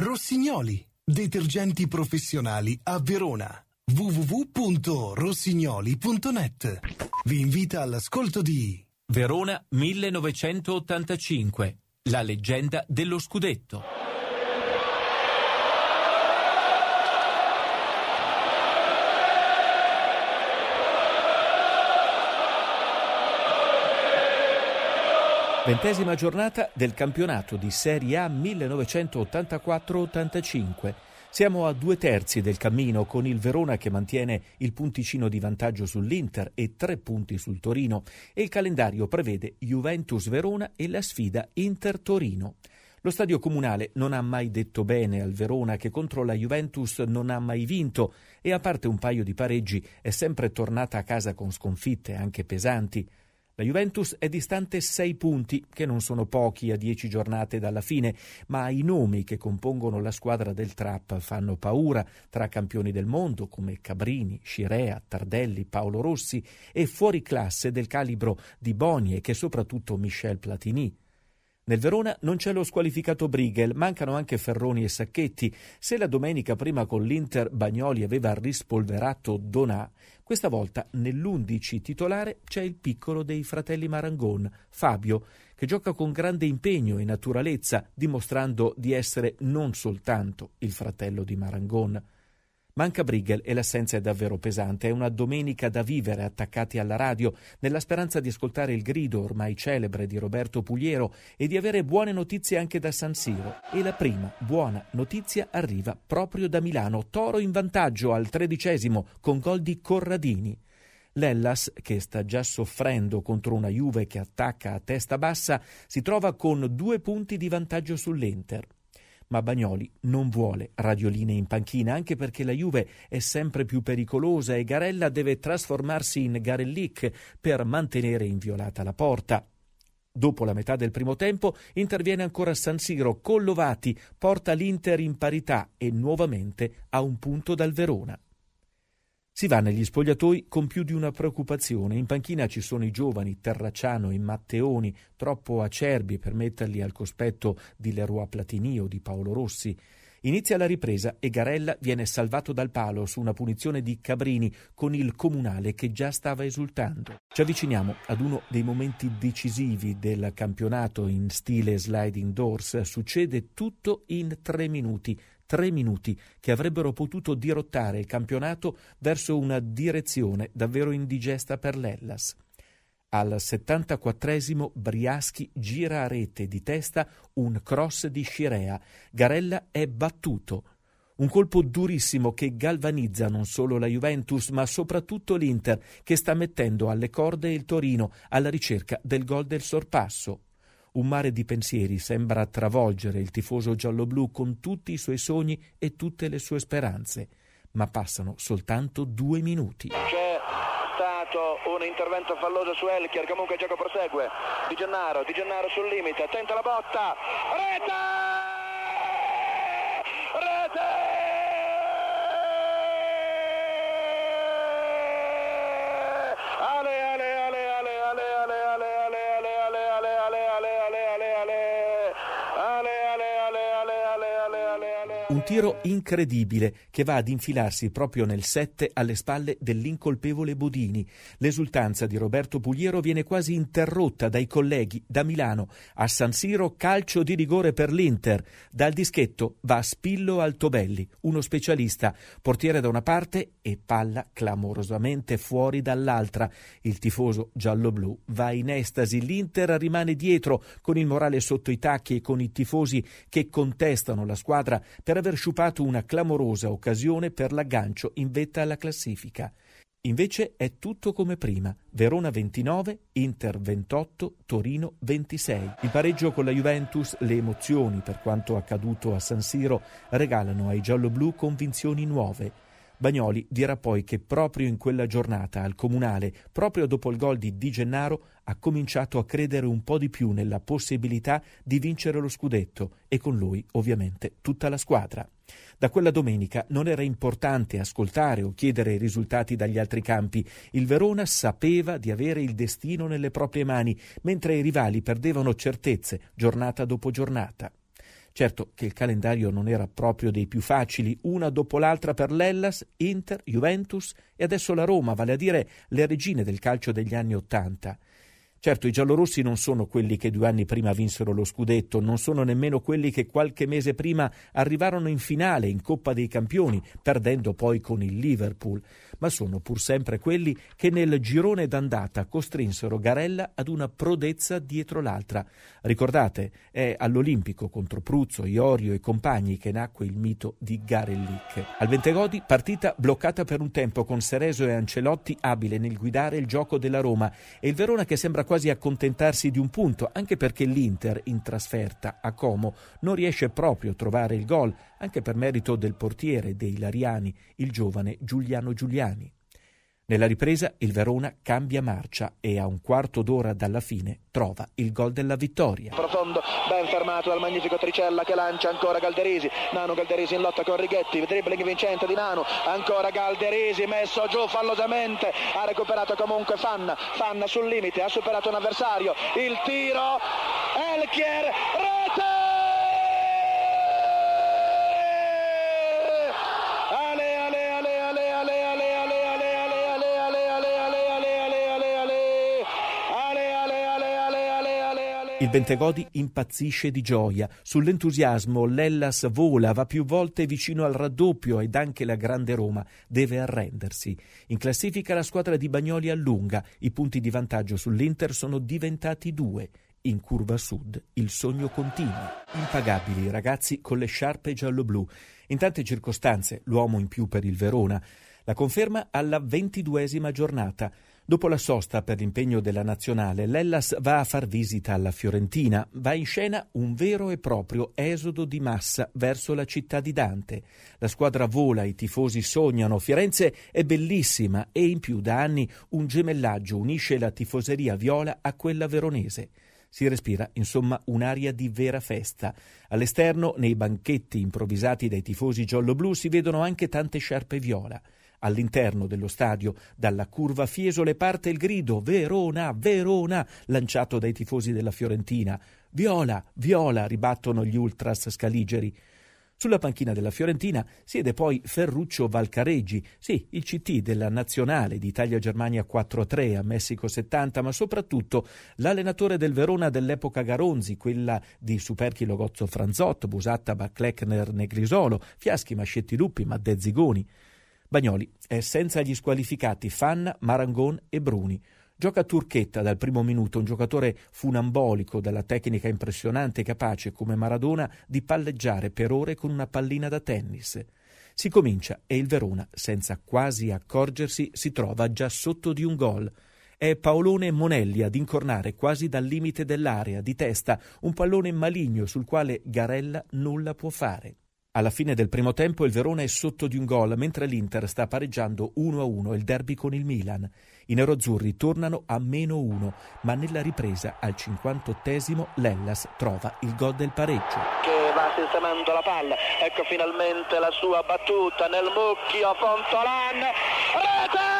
Rossignoli, detergenti professionali a Verona. www.rossignoli.net Vi invita all'ascolto di Verona 1985, la leggenda dello scudetto. Ventesima giornata del campionato di Serie A 1984-85. Siamo a due terzi del cammino con il Verona che mantiene il punticino di vantaggio sull'Inter e tre punti sul Torino e il calendario prevede Juventus Verona e la sfida Inter-Torino. Lo stadio comunale non ha mai detto bene al Verona che contro la Juventus non ha mai vinto e a parte un paio di pareggi è sempre tornata a casa con sconfitte anche pesanti. La Juventus è distante sei punti, che non sono pochi a dieci giornate dalla fine, ma i nomi che compongono la squadra del Trap fanno paura tra campioni del mondo come Cabrini, Scirea, Tardelli, Paolo Rossi e fuori classe del calibro di Boni e che soprattutto Michel Platini. Nel Verona non c'è lo squalificato Brigel, mancano anche Ferroni e Sacchetti. Se la domenica prima con l'Inter Bagnoli aveva rispolverato Donà, questa volta nell'undici titolare c'è il piccolo dei fratelli Marangon, Fabio, che gioca con grande impegno e naturalezza, dimostrando di essere non soltanto il fratello di Marangon. Manca Brigel e l'assenza è davvero pesante. È una domenica da vivere attaccati alla radio, nella speranza di ascoltare il grido ormai celebre di Roberto Pugliero e di avere buone notizie anche da San Siro. E la prima buona notizia arriva proprio da Milano. Toro in vantaggio al tredicesimo con gol di Corradini. L'Ellas, che sta già soffrendo contro una Juve che attacca a testa bassa, si trova con due punti di vantaggio sull'Inter ma Bagnoli non vuole radioline in panchina anche perché la Juve è sempre più pericolosa e Garella deve trasformarsi in Garellic per mantenere inviolata la porta. Dopo la metà del primo tempo interviene ancora San Siro, Collovati porta l'Inter in parità e nuovamente a un punto dal Verona. Si va negli spogliatoi con più di una preoccupazione. In panchina ci sono i giovani Terracciano e Matteoni, troppo acerbi per metterli al cospetto di Leroy Platini o di Paolo Rossi. Inizia la ripresa e Garella viene salvato dal palo su una punizione di Cabrini con il comunale che già stava esultando. Ci avviciniamo ad uno dei momenti decisivi del campionato in stile sliding doors. Succede tutto in tre minuti tre minuti che avrebbero potuto dirottare il campionato verso una direzione davvero indigesta per l'Ellas. Al 74esimo Briaschi gira a rete di testa un cross di Scirea. Garella è battuto. Un colpo durissimo che galvanizza non solo la Juventus, ma soprattutto l'Inter, che sta mettendo alle corde il Torino alla ricerca del gol del sorpasso. Un mare di pensieri sembra travolgere il tifoso gialloblu con tutti i suoi sogni e tutte le sue speranze, ma passano soltanto due minuti. C'è stato un intervento falloso su Elchier, comunque il gioco prosegue. Di Gennaro, Di Gennaro sul limite, tenta la botta, rete! Un tiro incredibile che va ad infilarsi proprio nel 7 alle spalle dell'incolpevole Bodini. L'esultanza di Roberto Pugliero viene quasi interrotta dai colleghi da Milano. A San Siro calcio di rigore per l'Inter. Dal dischetto va Spillo Altobelli, uno specialista, portiere da una parte e palla clamorosamente fuori dall'altra. Il tifoso giallo-blu va in estasi, l'Inter rimane dietro con il morale sotto i tacchi e con i tifosi che contestano la squadra per aver sciupato una clamorosa occasione per l'aggancio in vetta alla classifica. Invece è tutto come prima. Verona 29, Inter 28, Torino 26. Il pareggio con la Juventus, le emozioni per quanto accaduto a San Siro regalano ai gialloblu convinzioni nuove. Bagnoli dirà poi che proprio in quella giornata al Comunale, proprio dopo il gol di Di Gennaro, ha cominciato a credere un po' di più nella possibilità di vincere lo scudetto e con lui ovviamente tutta la squadra. Da quella domenica non era importante ascoltare o chiedere i risultati dagli altri campi. Il Verona sapeva di avere il destino nelle proprie mani, mentre i rivali perdevano certezze giornata dopo giornata. Certo che il calendario non era proprio dei più facili, una dopo l'altra per l'Ellas, Inter, Juventus e adesso la Roma, vale a dire le regine del calcio degli anni Ottanta. Certo, i giallorossi non sono quelli che due anni prima vinsero lo scudetto, non sono nemmeno quelli che qualche mese prima arrivarono in finale in Coppa dei Campioni, perdendo poi con il Liverpool, ma sono pur sempre quelli che nel girone d'andata costrinsero Garella ad una prodezza dietro l'altra. Ricordate, è all'Olimpico contro Pruzzo, Iorio e compagni che nacque il mito di Garellic. Al Ventegodi, partita bloccata per un tempo con Sereso e Ancelotti abile nel guidare il gioco della Roma e il Verona che sembra quasi accontentarsi di un punto, anche perché l'Inter in trasferta a Como non riesce proprio a trovare il gol, anche per merito del portiere dei Lariani, il giovane Giuliano Giuliani. Nella ripresa il Verona cambia marcia e a un quarto d'ora dalla fine trova il gol della vittoria. Profondo, ben fermato dal magnifico Tricella che lancia ancora Galderisi. Nano Galderisi in lotta con Righetti, dribbling vincente di Nano, ancora Galderisi messo giù fallosamente, ha recuperato comunque Fanna, Fanna sul limite, ha superato un avversario, il tiro, Elchier, rete! Il Bentegodi impazzisce di gioia. Sull'entusiasmo l'Ellas vola, va più volte vicino al raddoppio ed anche la grande Roma deve arrendersi. In classifica la squadra di Bagnoli allunga, i punti di vantaggio sull'Inter sono diventati due. In curva sud il sogno continua. Impagabili i ragazzi con le sciarpe giallo-blu. In tante circostanze l'uomo in più per il Verona. La conferma alla ventiduesima giornata. Dopo la sosta per l'impegno della nazionale, l'Ellas va a far visita alla Fiorentina. Va in scena un vero e proprio esodo di massa verso la città di Dante. La squadra vola, i tifosi sognano. Firenze è bellissima e in più da anni un gemellaggio unisce la tifoseria viola a quella veronese. Si respira, insomma, un'aria di vera festa. All'esterno, nei banchetti improvvisati dai tifosi giallo-blu, si vedono anche tante sciarpe viola. All'interno dello stadio, dalla curva Fiesole parte il grido Verona, Verona, lanciato dai tifosi della Fiorentina. Viola, viola, ribattono gli ultras scaligeri. Sulla panchina della Fiorentina siede poi Ferruccio Valcareggi, sì, il CT della nazionale d'Italia-Germania 4-3 a Messico 70, ma soprattutto l'allenatore del Verona dell'epoca Garonzi, quella di Superchi Logozzo Franzotto, Busatta Baclechner Negrisolo, Fiaschi Mascetti Luppi, Madde Zigoni. Bagnoli è senza gli squalificati Fanna, Marangon e Bruni. Gioca turchetta dal primo minuto, un giocatore funambolico, dalla tecnica impressionante e capace, come Maradona, di palleggiare per ore con una pallina da tennis. Si comincia e il Verona, senza quasi accorgersi, si trova già sotto di un gol. È Paolone Monelli ad incornare quasi dal limite dell'area, di testa, un pallone maligno sul quale Garella nulla può fare. Alla fine del primo tempo il Verona è sotto di un gol, mentre l'Inter sta pareggiando 1-1 il derby con il Milan. I neroazzurri tornano a meno 1, ma nella ripresa al 58esimo l'Ellas trova il gol del pareggio. Che va sistemando la palla, ecco finalmente la sua battuta nel mucchio Fontolan. Rete!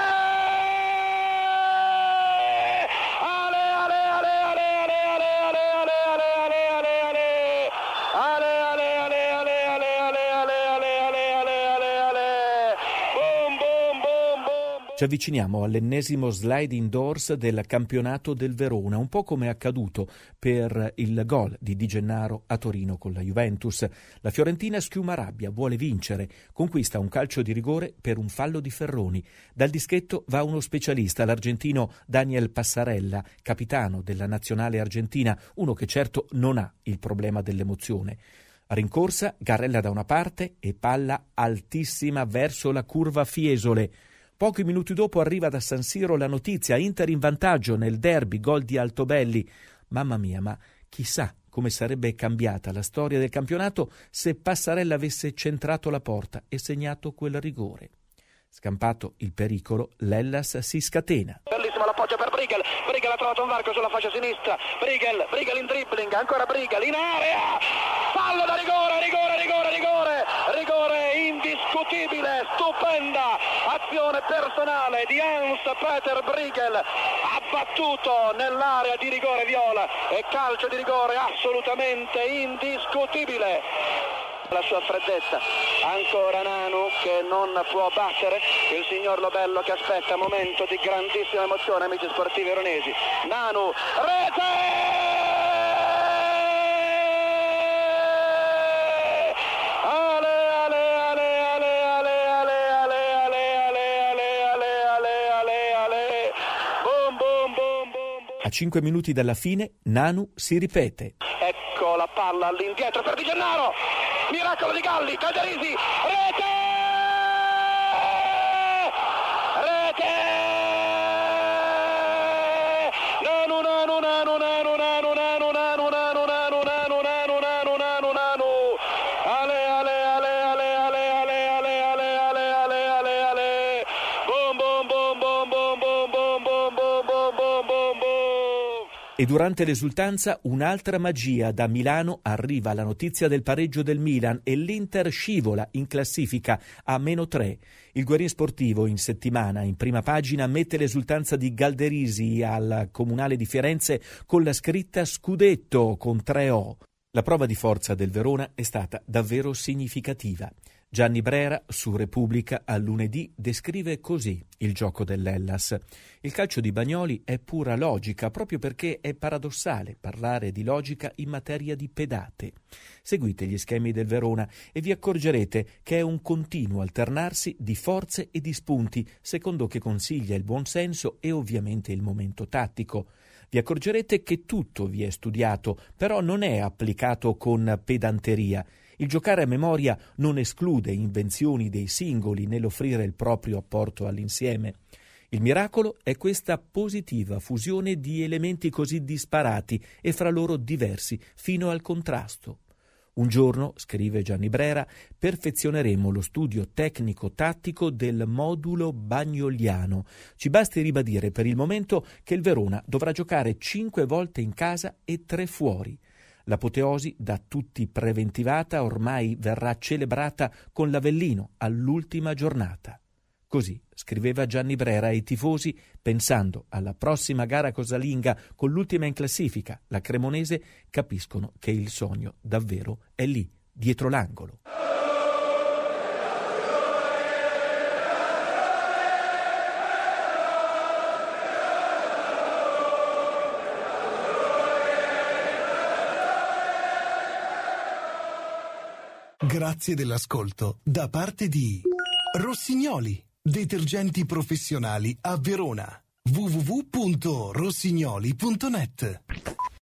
Ci avviciniamo all'ennesimo slide indoors del campionato del Verona, un po' come è accaduto per il gol di Di Gennaro a Torino con la Juventus. La Fiorentina schiuma rabbia, vuole vincere, conquista un calcio di rigore per un fallo di Ferroni. Dal dischetto va uno specialista, l'argentino Daniel Passarella, capitano della nazionale argentina, uno che certo non ha il problema dell'emozione. Rincorsa, Garella da una parte e palla altissima verso la curva Fiesole. Pochi minuti dopo arriva da San Siro la notizia Inter in vantaggio nel derby, gol di Altobelli. Mamma mia, ma chissà come sarebbe cambiata la storia del campionato se Passarella avesse centrato la porta e segnato quel rigore. Scampato il pericolo, l'Ellas si scatena. Bellissimo l'appoggio per Brigel. Brigel ha trovato un varco sulla fascia sinistra. Brigel, Brigel in dribbling, ancora Brigel in area. Fallo da rigore, rigore, rigore, rigore. Rigore indiscutibile, stupenda azione personale di Hans Peter Brigel. Ha battuto nell'area di rigore viola e calcio di rigore assolutamente indiscutibile la sua freddezza ancora Nanu che non può battere il signor Lobello che aspetta momento di grandissima emozione amici sportivi veronesi Nanu rete A 5 minuti dalla fine, Nanu si ripete. Ecco la palla all'indietro per Di Gennaro. Miracolo di Galli, Calderisi, rete! E durante l'esultanza un'altra magia. Da Milano arriva la notizia del pareggio del Milan e l'Inter scivola in classifica a meno 3. Il Guerin Sportivo in settimana, in prima pagina, mette l'esultanza di Galderisi al Comunale di Firenze con la scritta Scudetto con 3 O. La prova di forza del Verona è stata davvero significativa. Gianni Brera su Repubblica a lunedì descrive così il gioco dell'Ellas. Il calcio di Bagnoli è pura logica, proprio perché è paradossale parlare di logica in materia di pedate. Seguite gli schemi del Verona e vi accorgerete che è un continuo alternarsi di forze e di spunti, secondo che consiglia il buon senso e ovviamente il momento tattico. Vi accorgerete che tutto vi è studiato, però non è applicato con pedanteria. Il giocare a memoria non esclude invenzioni dei singoli nell'offrire il proprio apporto all'insieme. Il miracolo è questa positiva fusione di elementi così disparati e fra loro diversi fino al contrasto. Un giorno, scrive Gianni Brera, perfezioneremo lo studio tecnico-tattico del modulo bagnoliano. Ci basti ribadire per il momento che il Verona dovrà giocare cinque volte in casa e tre fuori. L'apoteosi, da tutti preventivata, ormai verrà celebrata con l'Avellino all'ultima giornata. Così scriveva Gianni Brera ai tifosi, pensando alla prossima gara casalinga con l'ultima in classifica, la Cremonese, capiscono che il sogno davvero è lì, dietro l'angolo. Grazie dell'ascolto da parte di Rossignoli, detergenti professionali a Verona. www.rossignoli.net